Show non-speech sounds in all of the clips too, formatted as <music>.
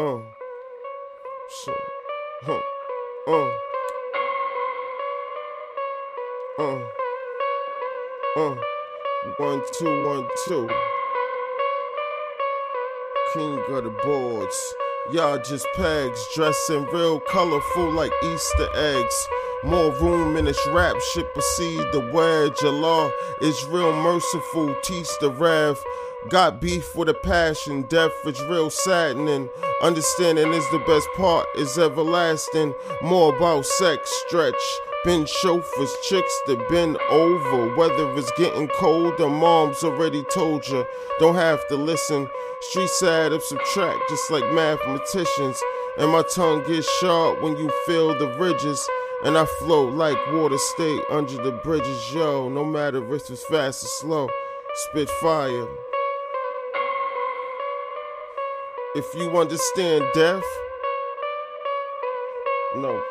Uh. So. Huh. Uh. Uh. Uh. One, two, one, two. King of the boards. Y'all just pegs, dressing real colorful like Easter eggs. More room in this rap shit proceed the wedge. Allah is real merciful, teach the rev. Got beef with a passion, death is real saddening. Understanding is the best part, is everlasting. More about sex, stretch. Been chauffeurs, chicks that been over. Whether it's getting cold, the mom's already told you. Don't have to listen. Streets add up, subtract, just like mathematicians. And my tongue gets sharp when you feel the ridges. And I float like water stay under the bridges, yo. No matter if it's fast or slow, spit fire. If you understand death, no.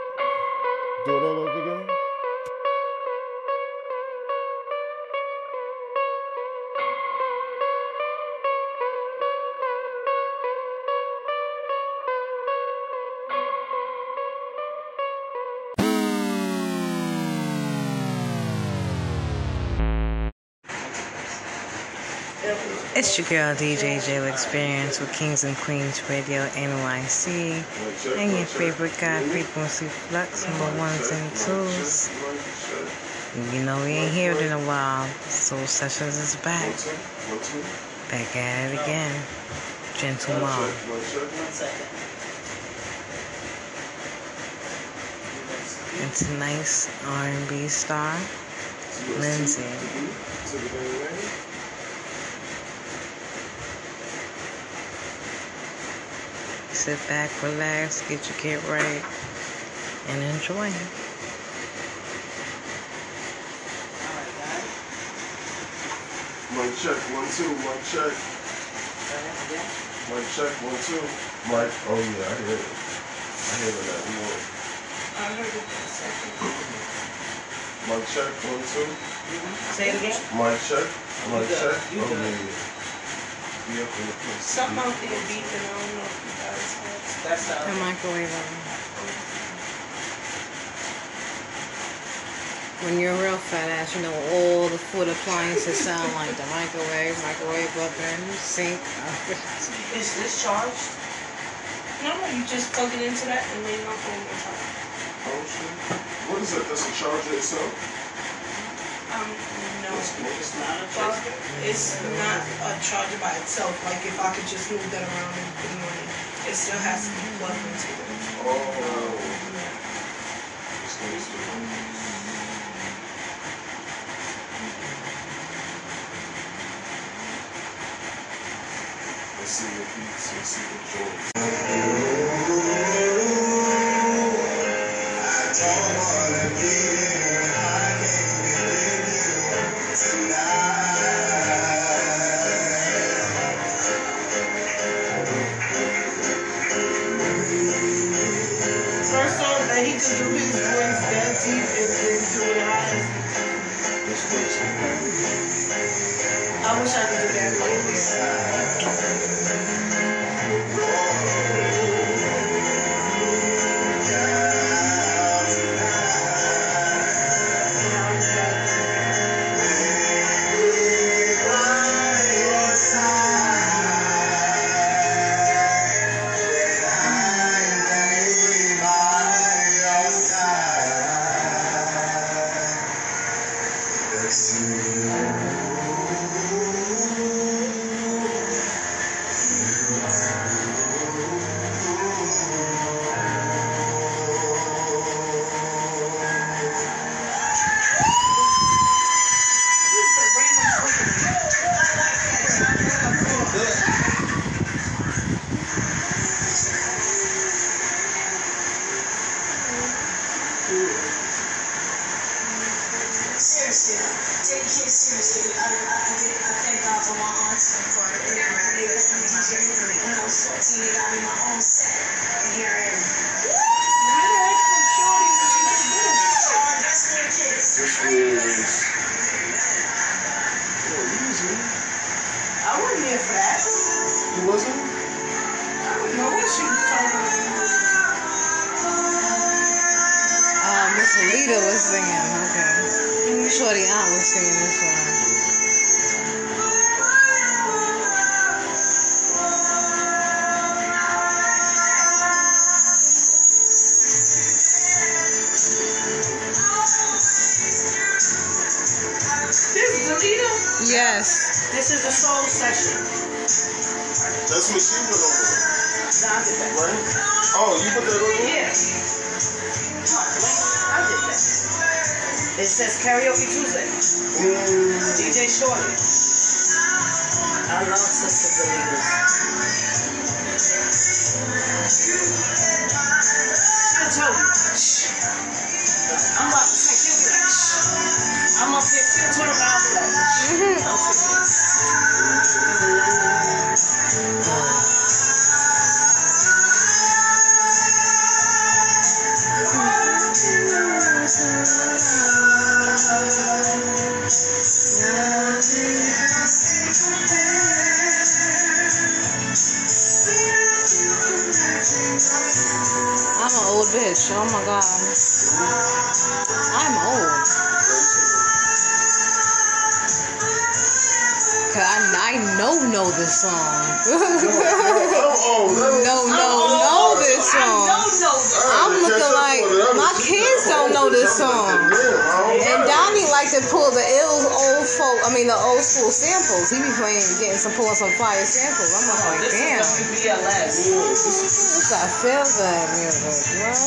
Do it Your girl DJ Jail Experience with Kings and Queens Radio NYC and your favorite God frequency flux number ones and twos. You know we ain't here in a while. Soul Sessions is back. Back at it again. Gentle Mom. And tonight's R&B star, Lindsay. Sit back, relax, get your kid right, and enjoy. Mic check, one, two, mic check. Mic check, one, two. Mic, oh yeah, I hear it. I hear that more. Mic check, one, two. Say it again. Mic check, mic check. You Oh yeah, yeah. Be up in the place. Something out there beeping, I don't know if you guys heard. That's The microwave oven. When you're a real fat ass, you know all the food appliances sound like the microwave, microwave oven, sink. is this charged? No, no, you just plug it into that and then your phone will charge. Oh shit. What is it? That's a charger itself? Um, no, it's not a charger. It's not a charger by itself. Like if I could just move that around and put it on it, it still has to be plugged into it. Oh. Let's see beats, let's see the joints. Bitch. Oh my god. I'm old. Cause I, I know know this song. I'm old. Let me- no, no, know this song. Don't know this. I'm I had to looking like on it. I my kids don't know this song. Damn, I don't And. Donnie like to pull the ill old folk, I mean the old school samples. He be playing, getting some pulling some fire samples. I'm like, This damn, is WBLS. this got feel good music. What?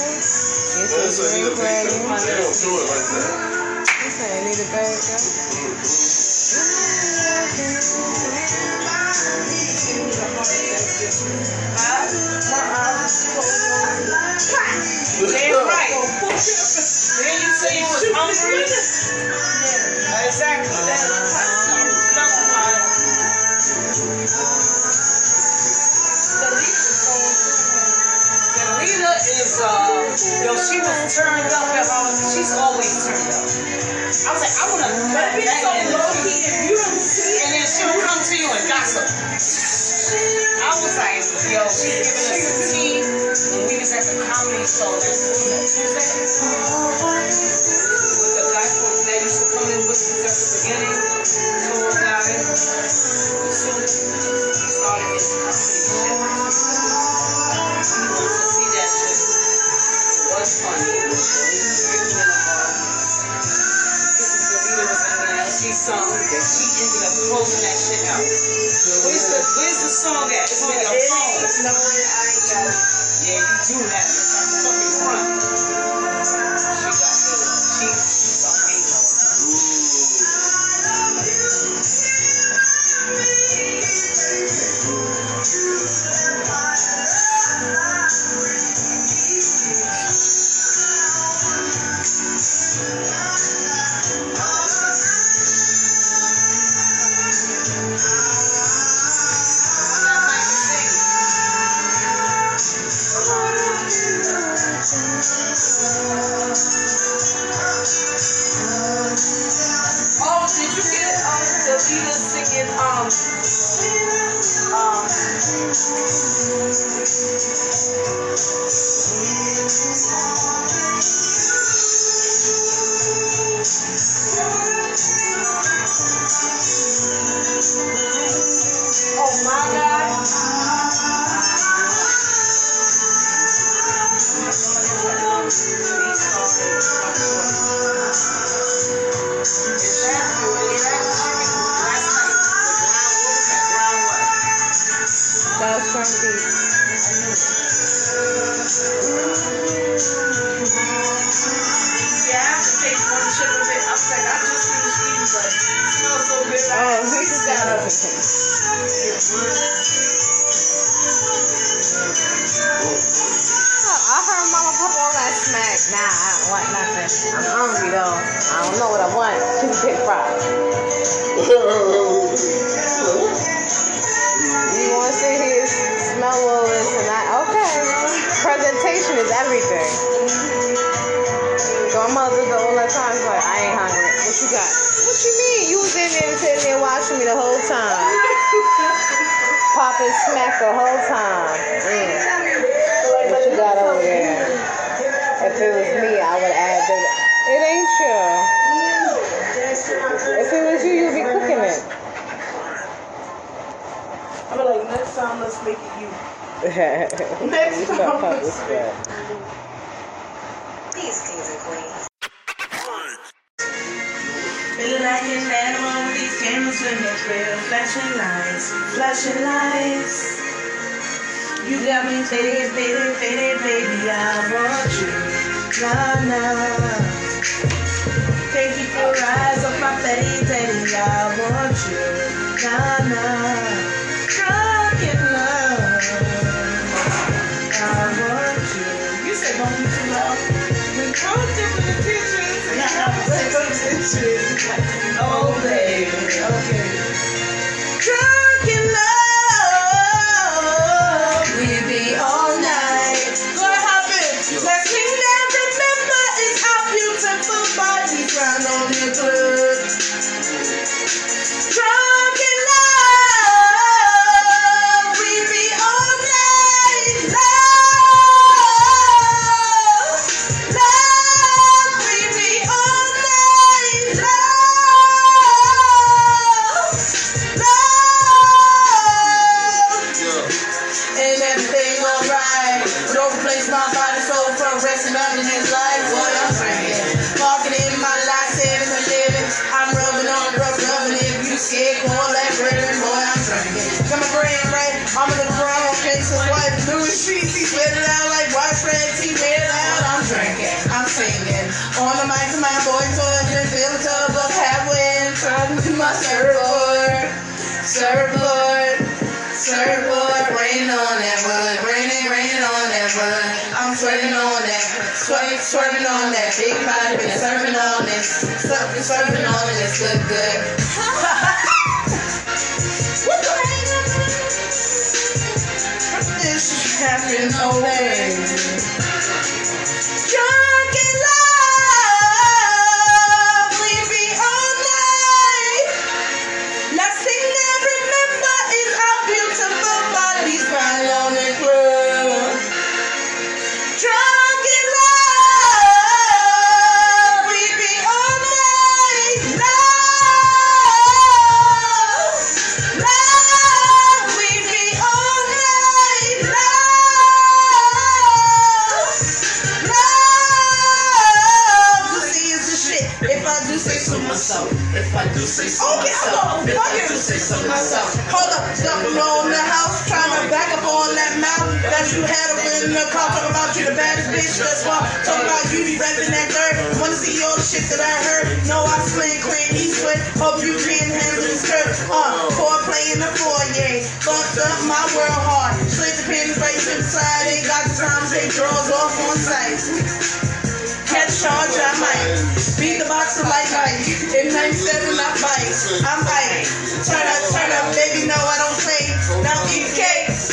Get They your say drink they ready. don't do it like that. You say need a bag, Damn right. Then you say you was hungry. Exactly. Delita is uh yo, she was turned up at all she's always turned up. I was like, I wanna let that energy. And then she'll come to you and gossip. I was like, yo, she's giving us the tea. When we was at the comedy show last Tuesday. With the guy that used to come in with us at the beginning. Tall guy. As he started his comedy shit. He wants to see that shit. It was funny. We was was in there. She sung. She ended up closing that shit out. Where's the Where's the song at? It's on your phone. Yeah, you do have it. It's on the fucking front. I don't want nothing. I'm hungry though. I don't know what I want. Cheesecake fries. You want to sit here, smell this and that? Okay. Presentation is everything. So my mother the that time is like, I ain't hungry. What you got? What you mean? You was in there sitting there watching me the whole time. Popping smack the whole time. Mm. What you got over there? If it me, I would add the. It ain't you. If it was you, you'd be cooking it. I'm like, next time let's make it you. <laughs> Next time, let's These kings and queens. Feeling like an animal with these cameras in the grill. Flashing lights, flashing lights. You got me faded, faded, faded, baby. I want you. Nah, nah. Can't keep your in the car, talking about you the baddest bitch. That's why talking about you be rapping that dirt. Wanna see all the shit that I heard? No, I sling Clint Eastwood. Hope you can handle this skirt. Uh, foreplay in the foyer, fucked up my world hard. Slit the pin right to the side, ain't got the time to take drawers off on sight. Catch charge, I might. Beat the box boxer like Mike. In 97, I fight. I'm fighting. Turn up, turn up, baby, no, I don't play. Now eat cake.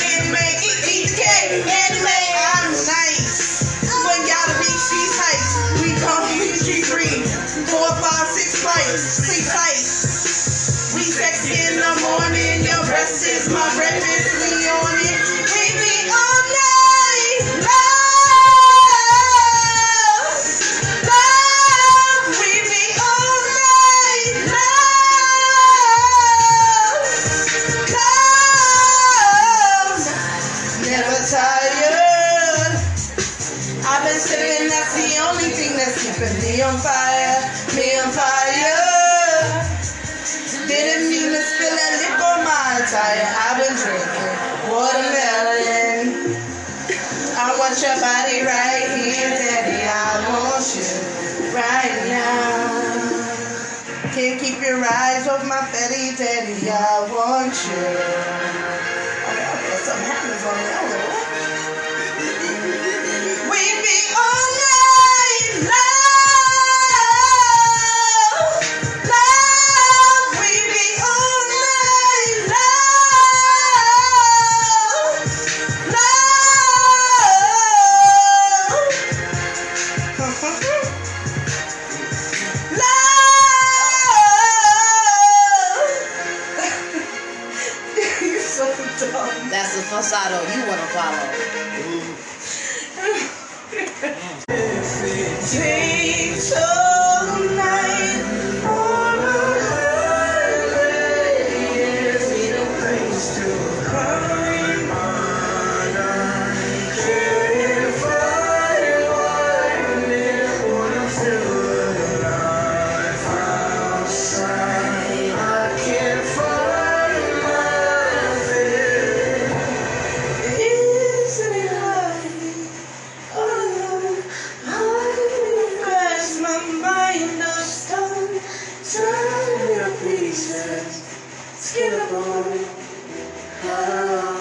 I'm nice. When y'all reach these heights, we come G3. Four, five, six flights. Sleep tight. We sexy in the morning. Your breast is my breakfast. The only thing that's keeping me on fire. Me on fire. Didn't mean to spill that lip on my attire. I've been drinking watermelon. I want your body right here, daddy. I want you right now. Can't keep your eyes off my fatty, daddy. I want you. Okay, okay, something happens on me. turn your pieces, skin and bone.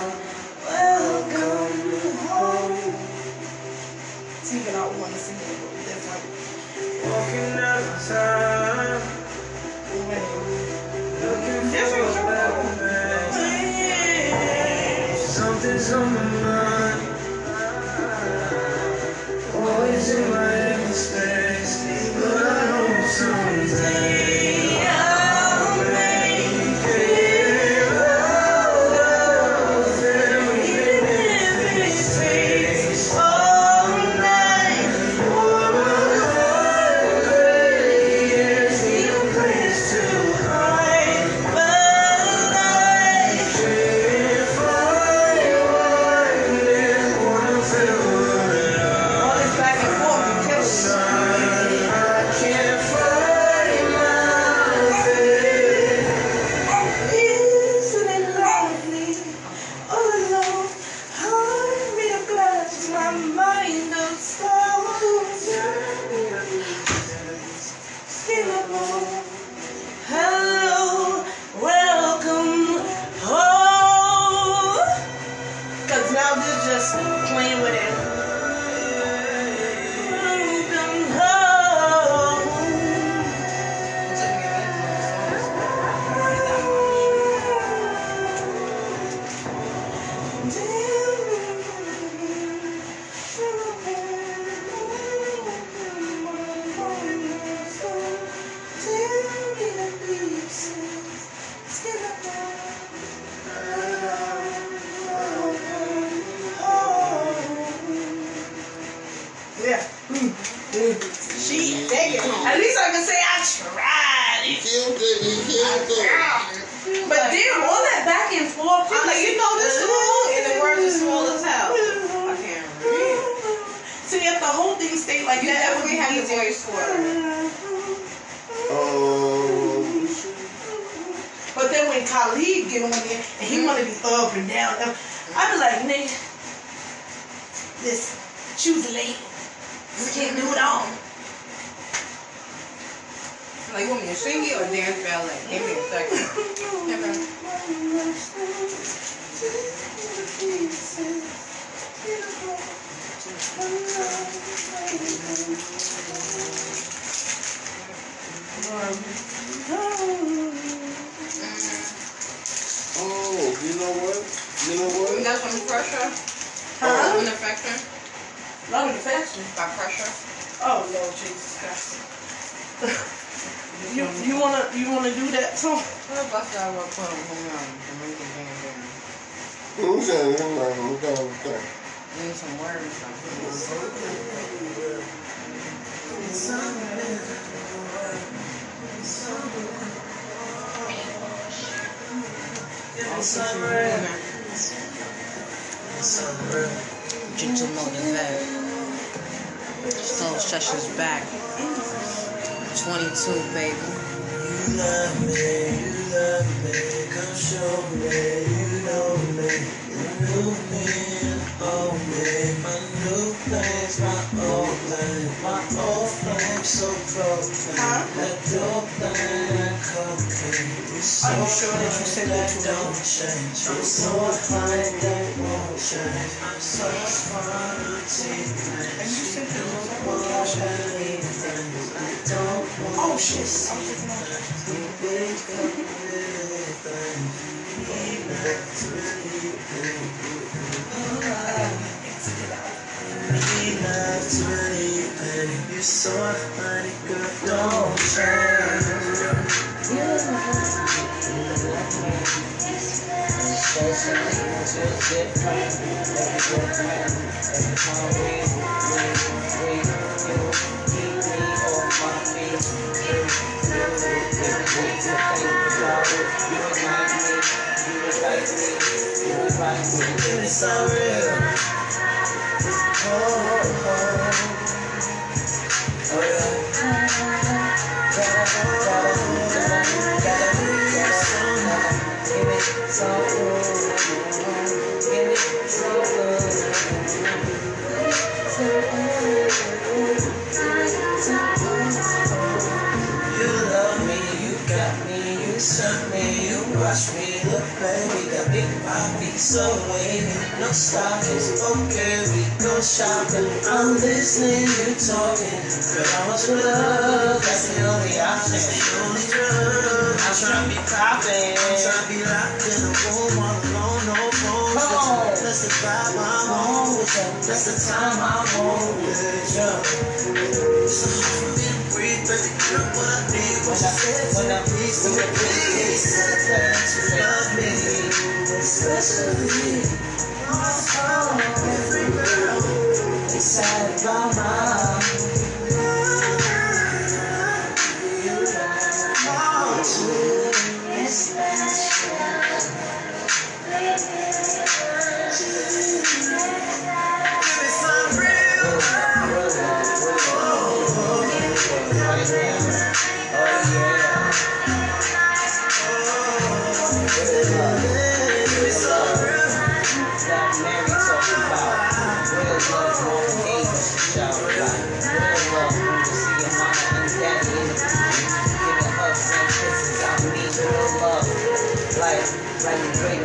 Need some words. Gentle Motive Soul Sessions back. 22, baby. You love me, you love me, come show me, you know me, my new place, my old life, my old flame so broken, that dope thing cocaine, you so you sure that you said that to don't change, I'm so fine that won't change, I'm so fine, And you said that I won't believe things, I don't want Oh shit. I'm thinking of- You're so funny, girl, don't change. It's so real. Oh. No stockings, okay, we go shopping. I'm listening, you talking, girl, I want your love, that's the only option, the only drug. I'm trying to be poppin', I'm trying to be locked in a room all alone, no phones. That's the vibe I'm on that's the time I'm on. With you.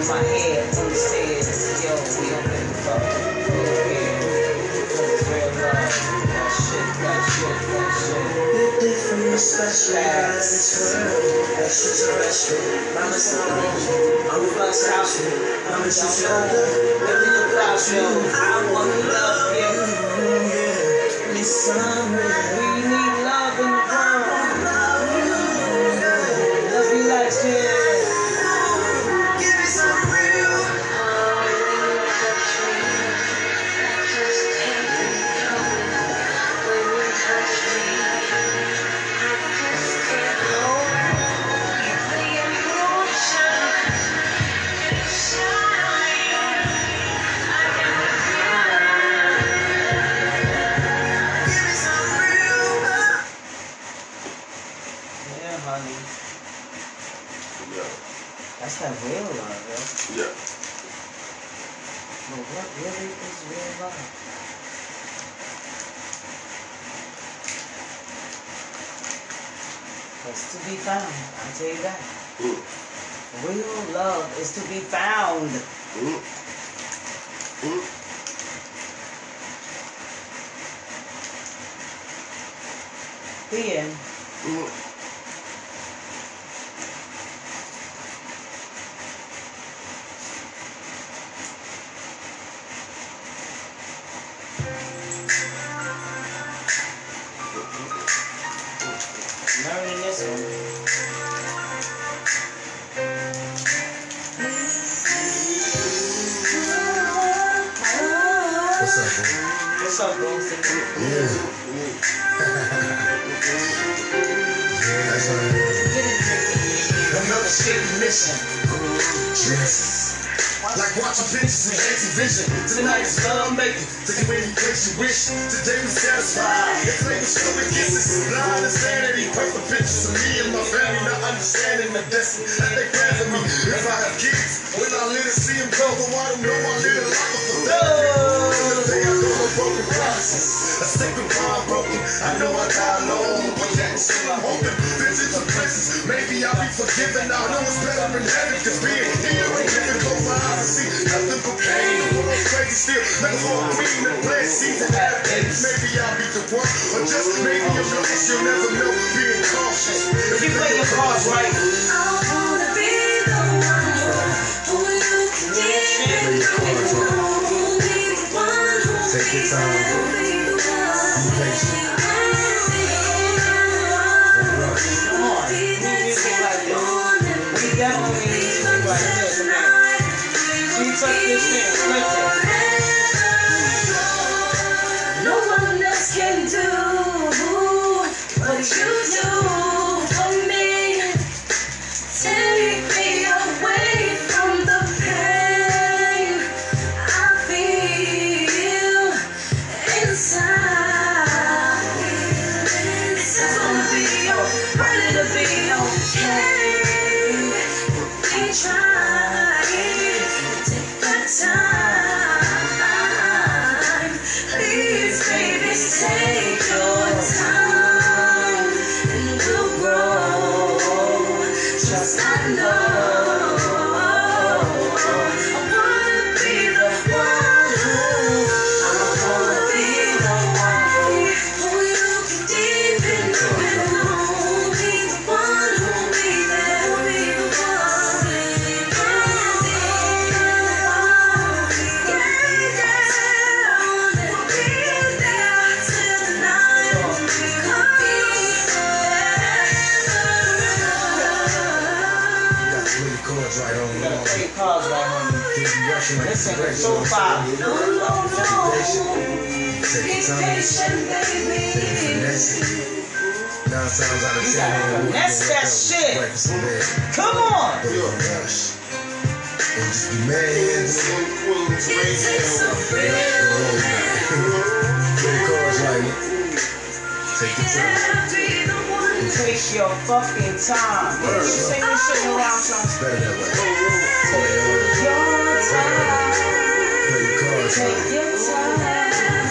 My head on the stairs. Yo, we don't give a fuck. Cause real love. That shit, that shit, that shit. You're different, you're special, God, it's forever. Extra terrestrial. Mama said, I'm Flux house. I'm a know. Living the clouds, yo. I wanna love up, bro? Yeah. yeah. Another shit missing. Yes. Like watching pictures and gazing vision. Tonight is love making. Take you any place you wish. Today we satisfied. It's like stupid kisses. Blind insanity. Perfect pictures of me and my family. Not understanding the destiny that they plan for me. If I have kids, when I live to see them though I don't know I live no broken promises. A sacred bond broken. I know I die alone, but yet still I'm hoping. Visions of places. Maybe I'll be forgiven. I know it's better in heaven. Cause being here ain't living close my eyes and see nothing but pain. The world's crazy still. Looking for a queen to plant seeds and have babies. Maybe I'll be the one. Or just maybe you'll notice you'll never know. Being cautious. If You play your cards right. Time. Be patient. Take your time. Take your fucking time. You sing this shit around some. It's better that way. Your time. Play your cards right. Take your time.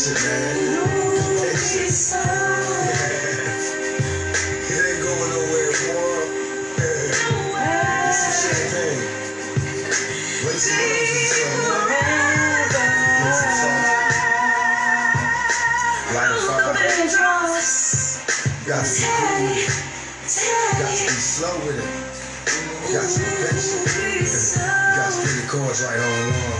Listen, man. Listen. Yeah. It ain't going nowhere, boy. Yeah. It's some champagne. Listen, Got to be cool. Got some be slow with it. Got to be patient. Got to be the chords right on along.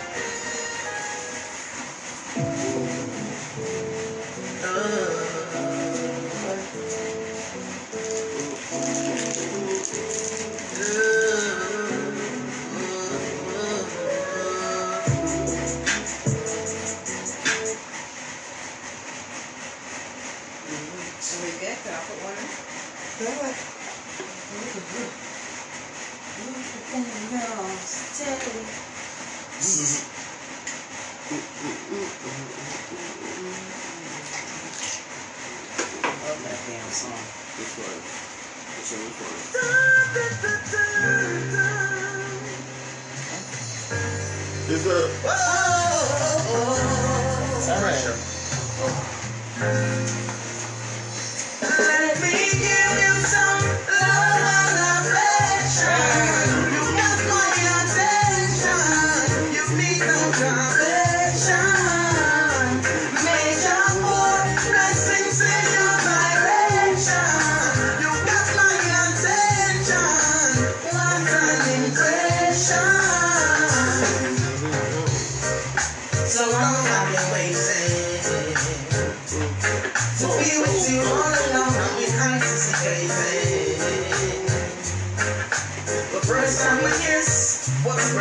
with I'll be. The first time we kiss was.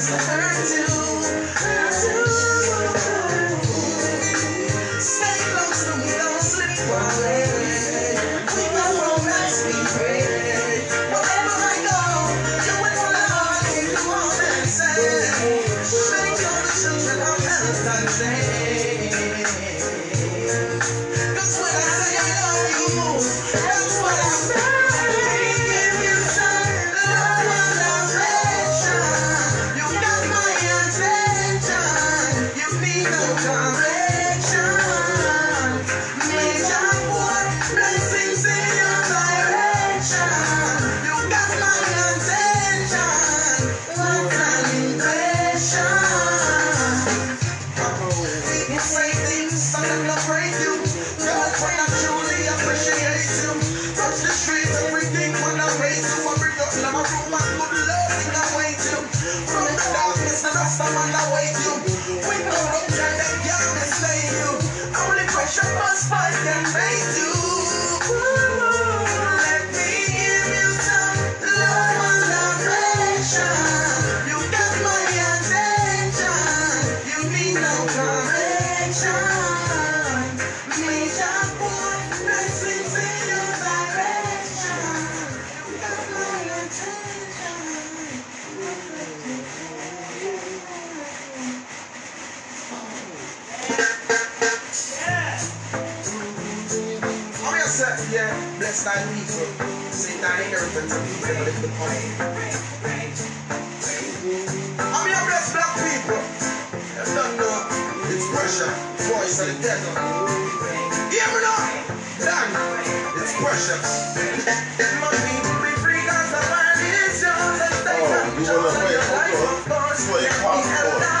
Sometimes it's in style people. Same time inheritance of people that live the point. I'm your blessed black people. You don't know. It's pressure. Voice of the devil. Hear me now. Done. It's pressure. My people be free cause the is yours and Oh, you control play your life, of course. Play be popcorn. held down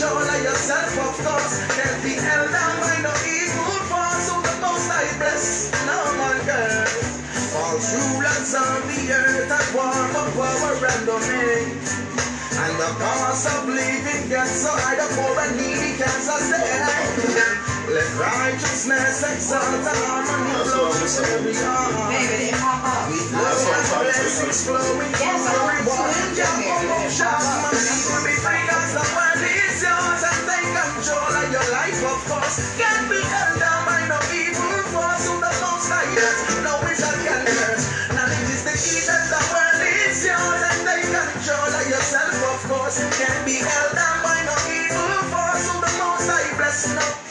control of yourself, of course. Can't be held down by no evil force. Who the most high bless, no man curse. False rulers of the earth at war for power and domain. And the cost of living gets so high, the poor and needy can't sustain. Let righteousness exalt and harmony That's flow what through every heart. Baby, they pop up. With That's love and blessings flowing Yes, from I want everyone. to Jah hear it. promotion, life. Can't be held down by no evil force. Who no wizard can curse. Knowledge is the key that the world is yours and control yourself, of course. Can't be held down by no evil force. No.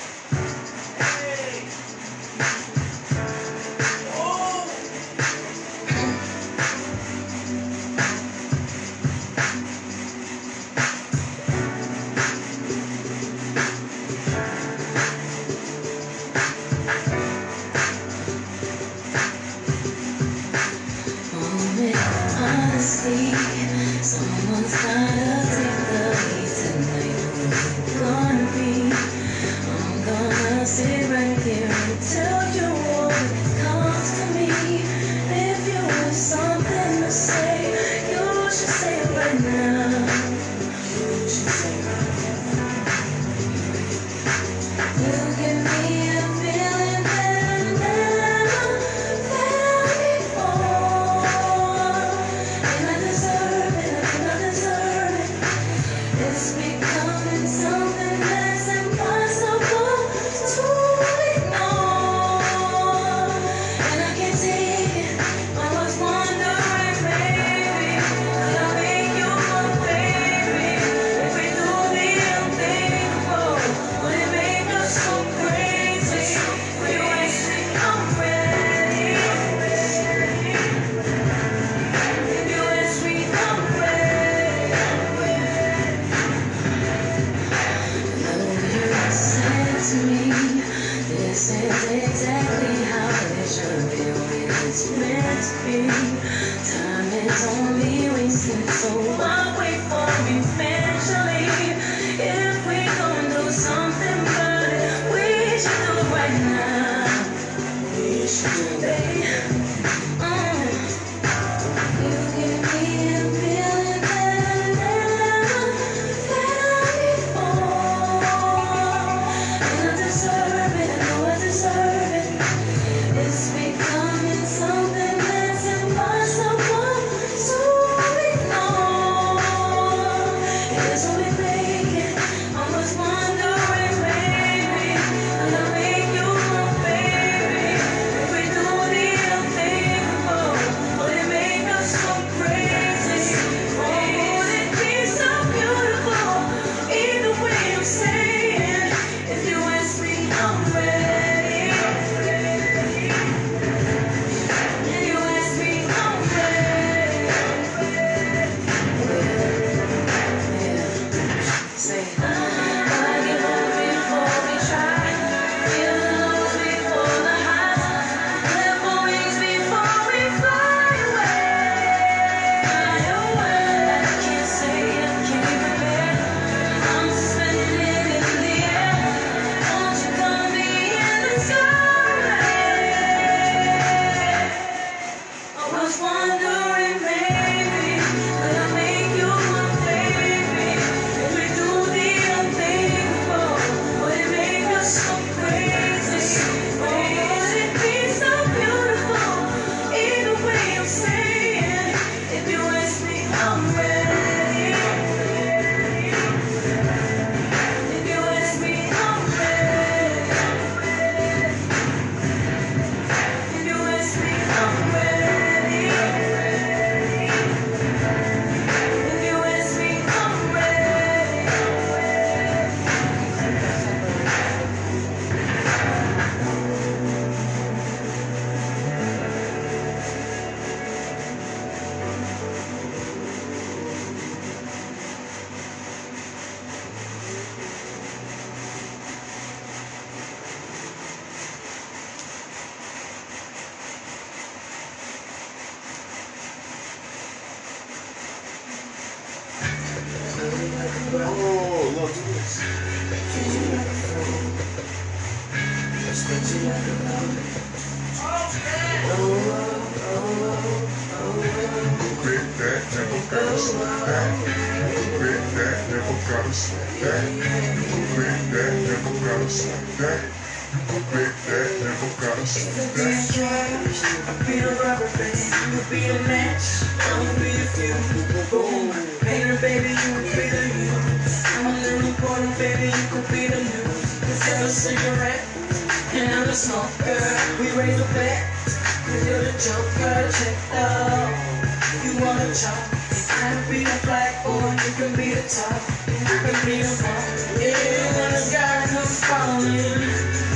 Oh, look. Big that that. I'll be the rubber band, you be the match, I'ma be the fuse. Painter baby, you will be the you. I'm a little important baby, you could be the news. Cause I'm a cigarette, and I'm a smoker. We raise a bet, cause you're the joker, check out. You wanna chop, I can be the black boy, you can be the top. I can be the one, even when the sky comes falling,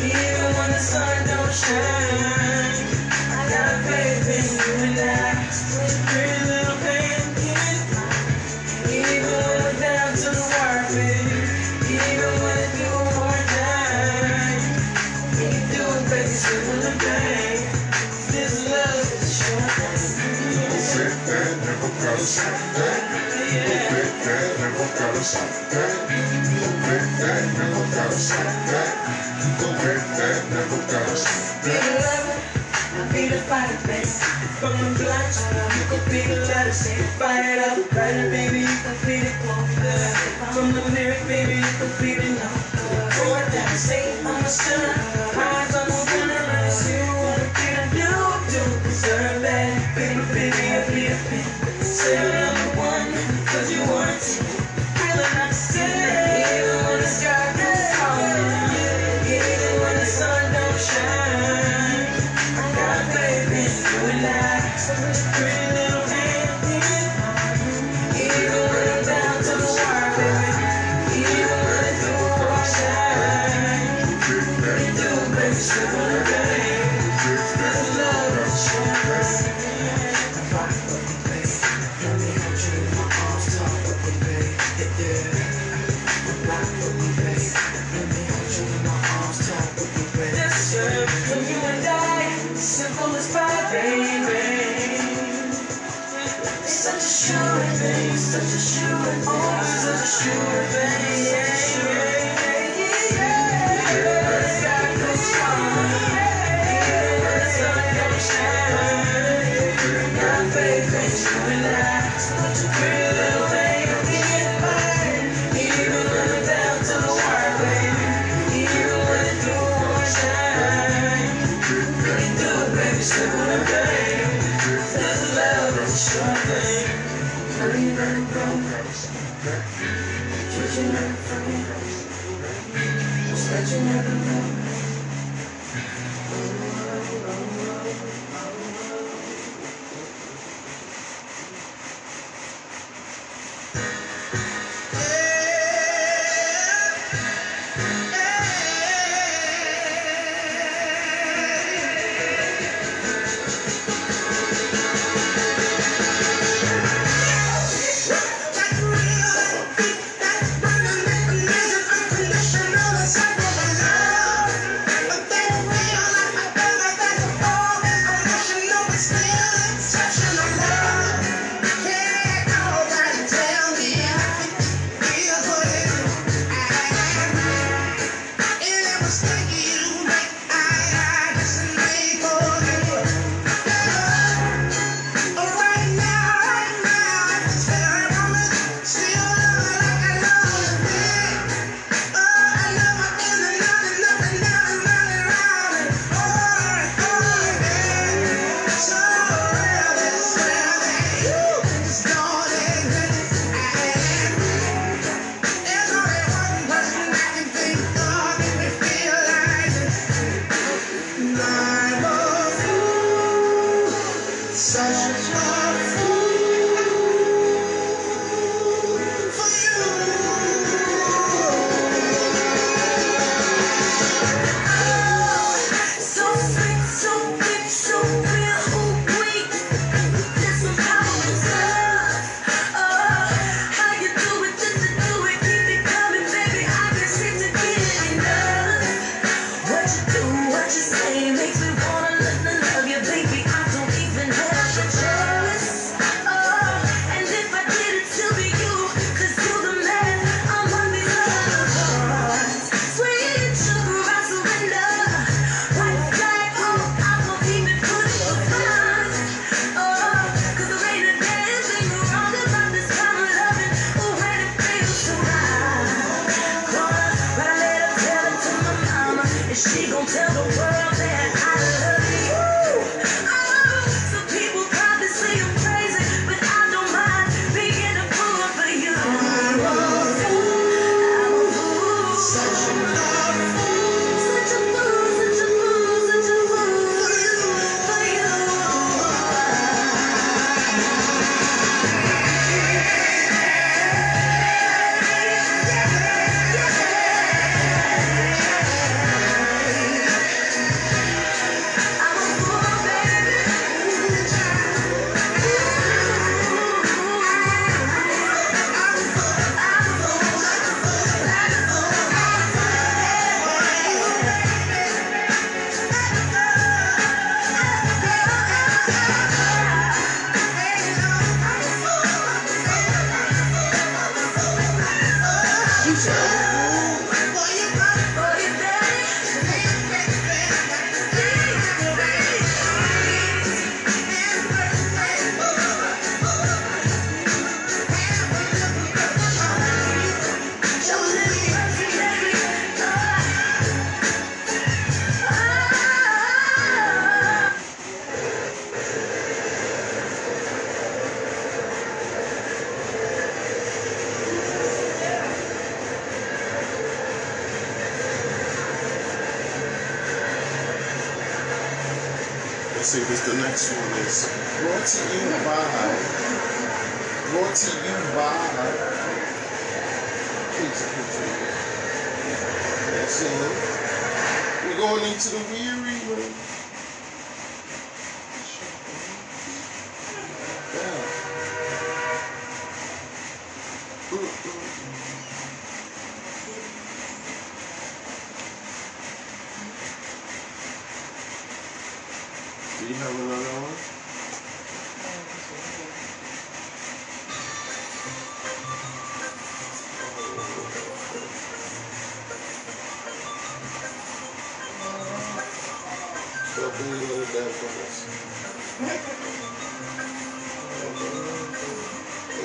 even when the sun don't shine. Stop that. Never gotta that. Big that never gotta that. be the fire, baby. From the you fire up. Baby, you could be the. From the lyric, baby, you it down, say I'm a sinner. Treat you like a friend. Treat you like a